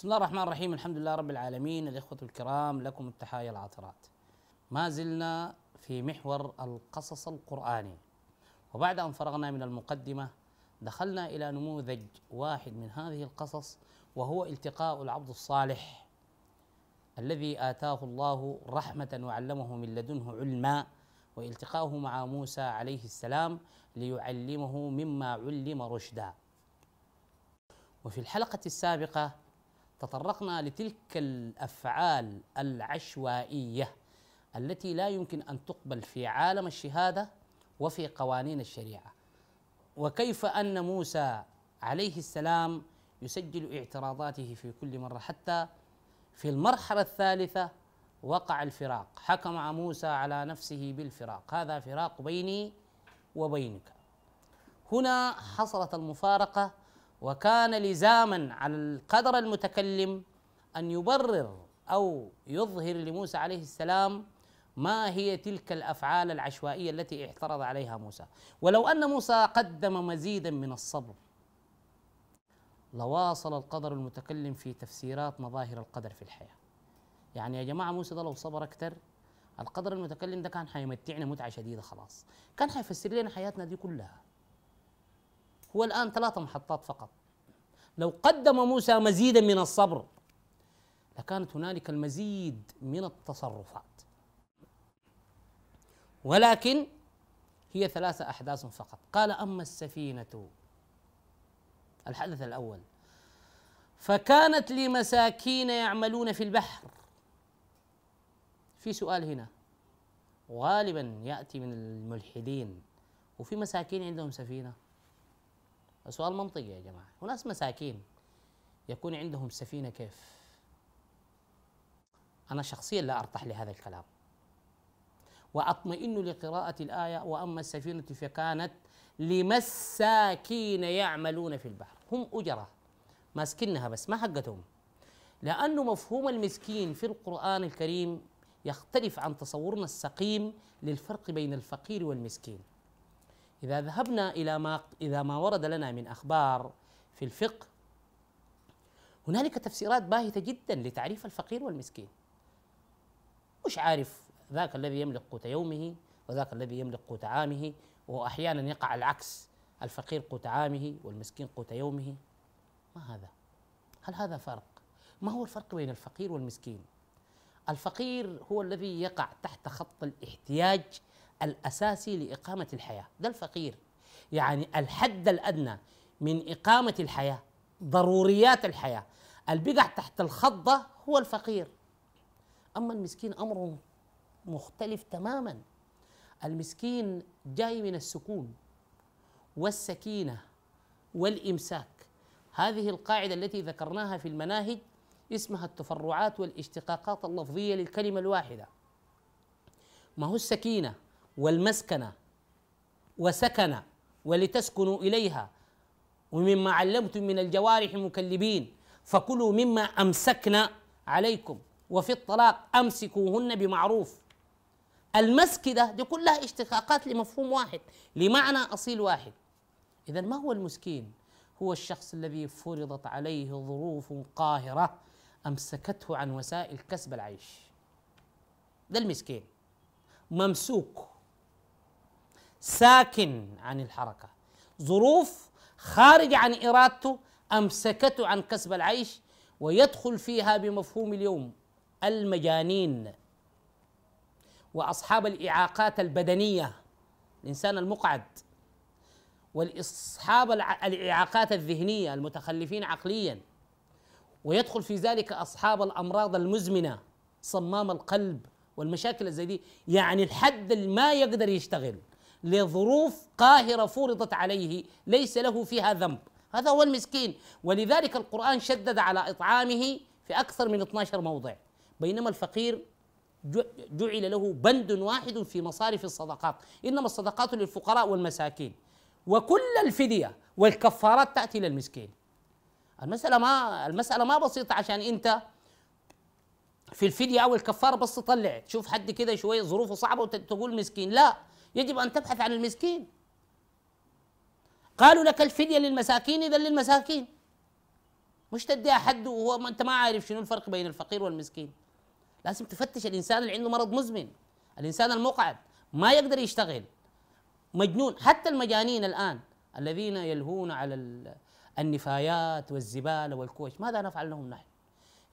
بسم الله الرحمن الرحيم الحمد لله رب العالمين. الإخوة الكرام لكم التحايا العطرات. ما زلنا في محور القصص القرآني. وبعد أن فرغنا من المقدمة دخلنا إلى نموذج واحد من هذه القصص وهو التقاء العبد الصالح الذي آتاه الله رحمة وعلمه من لدنه علما والتقاؤه مع موسى عليه السلام ليعلمه مما علم رشدا. وفي الحلقة السابقة تطرقنا لتلك الأفعال العشوائية التي لا يمكن أن تقبل في عالم الشهادة وفي قوانين الشريعة. وكيف أن موسى عليه السلام يسجل اعتراضاته في كل مرة حتى في المرحلة الثالثة وقع الفراق حكم موسى على نفسه بالفراق. هذا فراق بيني وبينك. هنا حصلت المفارقة وكان لزاما على القدر المتكلم أن يبرر أو يظهر لموسى عليه السلام ما هي تلك الأفعال العشوائية التي اعترض عليها موسى. ولو أن موسى قدم مزيدا من الصبر لواصل القدر المتكلم في تفسيرات مظاهر القدر في الحياة. يعني يا جماعة موسى ده لو صبر أكثر القدر المتكلم ده كان حيمتعنا متعة شديدة خلاص. كان حيفسر لنا حياتنا دي كلها. هو الآن ثلاثة محطات فقط. لو قدم موسى مزيدا من الصبر لكانت هنالك المزيد من التصرفات. ولكن هي ثلاثة أحداث فقط. قال أما السفينة الحدث الأول فكانت لمساكين يعملون في البحر. في سؤال هنا غالبا يأتي من الملحدين وفي مساكين عندهم سفينة؟ سؤال منطقي يا جماعة. وناس مساكين يكون عندهم سفينة كيف؟ أنا شخصيا لا أرتاح لهذا الكلام. وأطمئن لقراءة الآية وأما السفينة فكانت لمساكين يعملون في البحر. هم أجرة ماسكينها بس ما حقتهم. لأنه مفهوم المسكين في القرآن الكريم يختلف عن تصورنا السقيم للفرق بين الفقير والمسكين. إذا ذهبنا إلى ما إذا ما ورد لنا من أخبار في الفقه هنالك تفسيرات باهتة جدا لتعريف الفقير والمسكين. مش عارف ذاك الذي يملك قوت يومه وذاك الذي يملك قوت عامه وأحيانا يقع العكس الفقير قوت عامه والمسكين قوت يومه. ما هذا؟ هل هذا فرق؟ ما هو الفرق بين الفقير والمسكين؟ الفقير هو الذي يقع تحت خط الاحتياج الأساسي لإقامة الحياة. ده الفقير. يعني الحد الأدنى من إقامة الحياة ضروريات الحياة. البقع تحت الخضة هو الفقير. أما المسكين امره مختلف تماما. المسكين جاي من السكون والسكينة والإمساك. هذه القاعدة التي ذكرناها في المناهج اسمها التفرعات والاشتقاقات اللفظية للكلمة الواحدة. ما هو السكينة؟ والمسكنه وسكن ولتسكنوا إليها ومما علمتم من الجوارح مكلبين فكلوا مما امسكنا عليكم وفي الطلاق أمسكوهن بمعروف. المسك ده دي كلها اشتقاقات لمفهوم واحد لمعنى أصيل واحد. اذا ما هو المسكين؟ هو الشخص الذي فرضت عليه ظروف قاهرة أمسكته عن وسائل كسب العيش. ده المسكين. ممسوك. ساكن عن الحركة. ظروف خارجه عن إرادته أمسكته عن كسب العيش ويدخل فيها بمفهوم اليوم المجانين وأصحاب الإعاقات البدنية. الإنسان المقعد والإصحاب الإعاقات الذهنية المتخلفين عقليا. ويدخل في ذلك أصحاب الأمراض المزمنة صمام القلب والمشاكل زي دي. يعني الحد ما يقدر يشتغل. لظروف قاهرة فرضت عليه ليس له فيها ذنب. هذا هو المسكين. ولذلك القرآن شدد على إطعامه في أكثر من 12 موضع. بينما الفقير جعل له بند واحد في مصارف الصدقات. إنما الصدقات للفقراء والمساكين. وكل الفدية والكفارات تأتي للمسكين. المسألة ما المسألة ما بسيطة عشان أنت في الفدية أو الكفارة بس تطلع. تشوف حد كده شوية ظروفه صعبة وتقول مسكين. لا. يجب أن تبحث عن المسكين. قالوا لك الفدية للمساكين إذا للمساكين. مش تديها حد وهو ما أنت ما عارف شنو الفرق بين الفقير والمسكين. لازم تفتش الإنسان اللي عنده مرض مزمن. الإنسان المقعد ما يقدر يشتغل. مجنون. حتى المجانين الآن الذين يلهون على النفايات والزبالة والكوش ماذا نفعل لهم نحن؟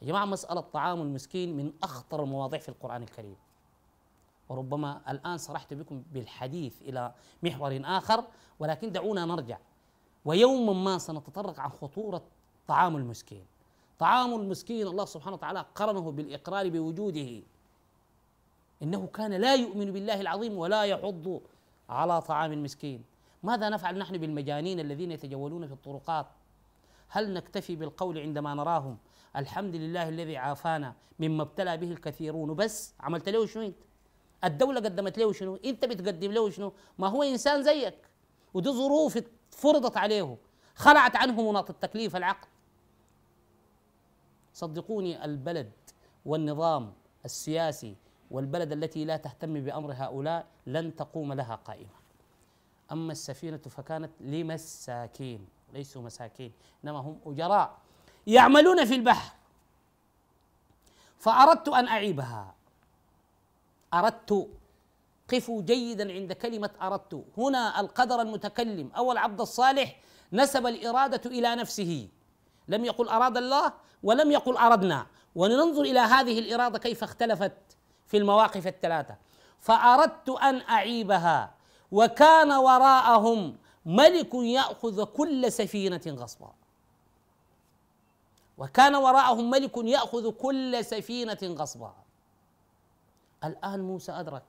يا جماعة مسألة طعام المسكين من أخطر المواضيع في القرآن الكريم. وربما الآن صرحت بكم بالحديث إلى محور آخر ولكن دعونا نرجع. ويوما ما سنتطرق عن خطورة طعام المسكين. طعام المسكين الله سبحانه وتعالى قرنه بالإقرار بوجوده. إنه كان لا يؤمن بالله العظيم ولا يحض على طعام المسكين. ماذا نفعل نحن بالمجانين الذين يتجولون في الطرقات؟ هل نكتفي بالقول عندما نراهم؟ الحمد لله الذي عافانا مما ابتلى به الكثيرون. بس عملت له شنو أنت؟ الدولة قدمت له شنو؟ انت بتقدم له شنو؟ ما هو إنسان زيك. ودي ظروف فرضت عليه. خلعت عنه مناط التكليف العقل صدقوني البلد والنظام السياسي والبلد التي لا تهتم بأمر هؤلاء لن تقوم لها قائمة. أما السفينة فكانت لمساكين ليسوا مساكين إنما هم أجراء يعملون في البحر. فأردت أن أعيبها. أردت قفوا جيدا عند كلمة أردت. هنا القدر المتكلم أو العبد الصالح نسب الإرادة إلى نفسه. لم يقل أراد الله ولم يقل أردنا. ولننظر إلى هذه الإرادة كيف اختلفت في المواقف الثلاثة. فأردت أن أعيبها وكان وراءهم ملك يأخذ كل سفينة غصبا. وكان وراءهم ملك يأخذ كل سفينة غصبا. الآن موسى أدرك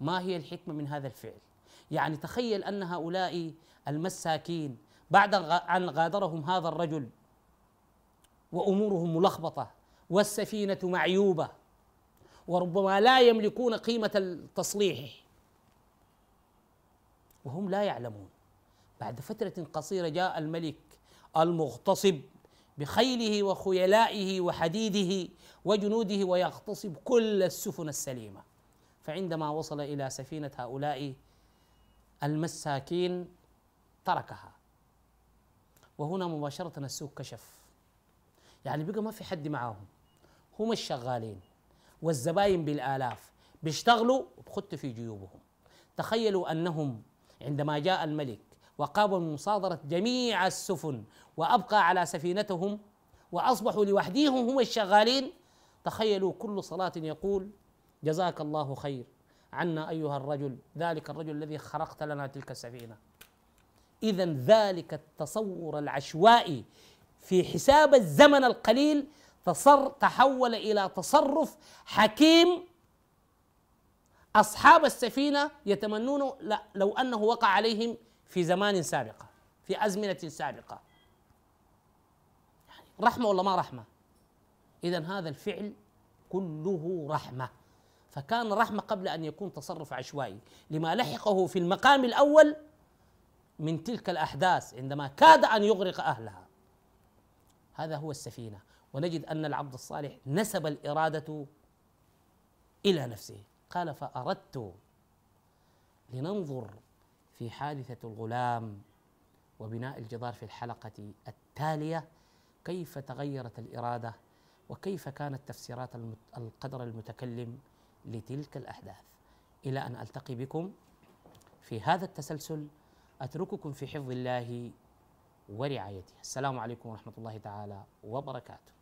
ما هي الحكمة من هذا الفعل. يعني تخيل أن هؤلاء المساكين بعد أن غادرهم هذا الرجل وأمورهم ملخبطة والسفينة معيوبة وربما لا يملكون قيمة التصليح وهم لا يعلمون. بعد فترة قصيرة جاء الملك المغتصب بخيله وخيلائه وحديده وجنوده ويغتصب كل السفن السليمة. فعندما وصل إلى سفينة هؤلاء المساكين تركها. وهنا مباشرة السوق كشف. يعني بقى ما في حد معاهم. هم الشغالين. والزباين بالآلاف. بيشتغلوا وبخطوا في جيوبهم. تخيلوا أنهم عندما جاء الملك وقاموا بمصادرة جميع السفن وأبقى على سفينتهم وأصبحوا لوحديهم هم الشغالين. تخيلوا كل صلاة يقول جزاك الله خير عنا أيها الرجل ذلك الرجل الذي خرقت لنا تلك السفينة. إذا ذلك التصور العشوائي في حساب الزمن القليل تصر تحول إلى تصرف حكيم. أصحاب السفينة يتمنون لو أنه وقع عليهم في زمان سابقة في أزمنة سابقة. يعني رحمة ولا ما رحمة؟ إذا هذا الفعل كله رحمة. فكان رحمة قبل أن يكون تصرف عشوائي. لما لحقه في المقام الأول من تلك الأحداث عندما كاد أن يغرق أهلها. هذا هو السفينة. ونجد أن العبد الصالح نسب الإرادة إلى نفسه. قال فأردت لننظر في حادثة الغلام وبناء الجدار في الحلقة التالية كيف تغيرت الإرادة وكيف كانت تفسيرات القدر المتكلم لتلك الأحداث؟ إلى أن ألتقي بكم في هذا التسلسل أترككم في حفظ الله ورعايته. السلام عليكم ورحمة الله تعالى وبركاته.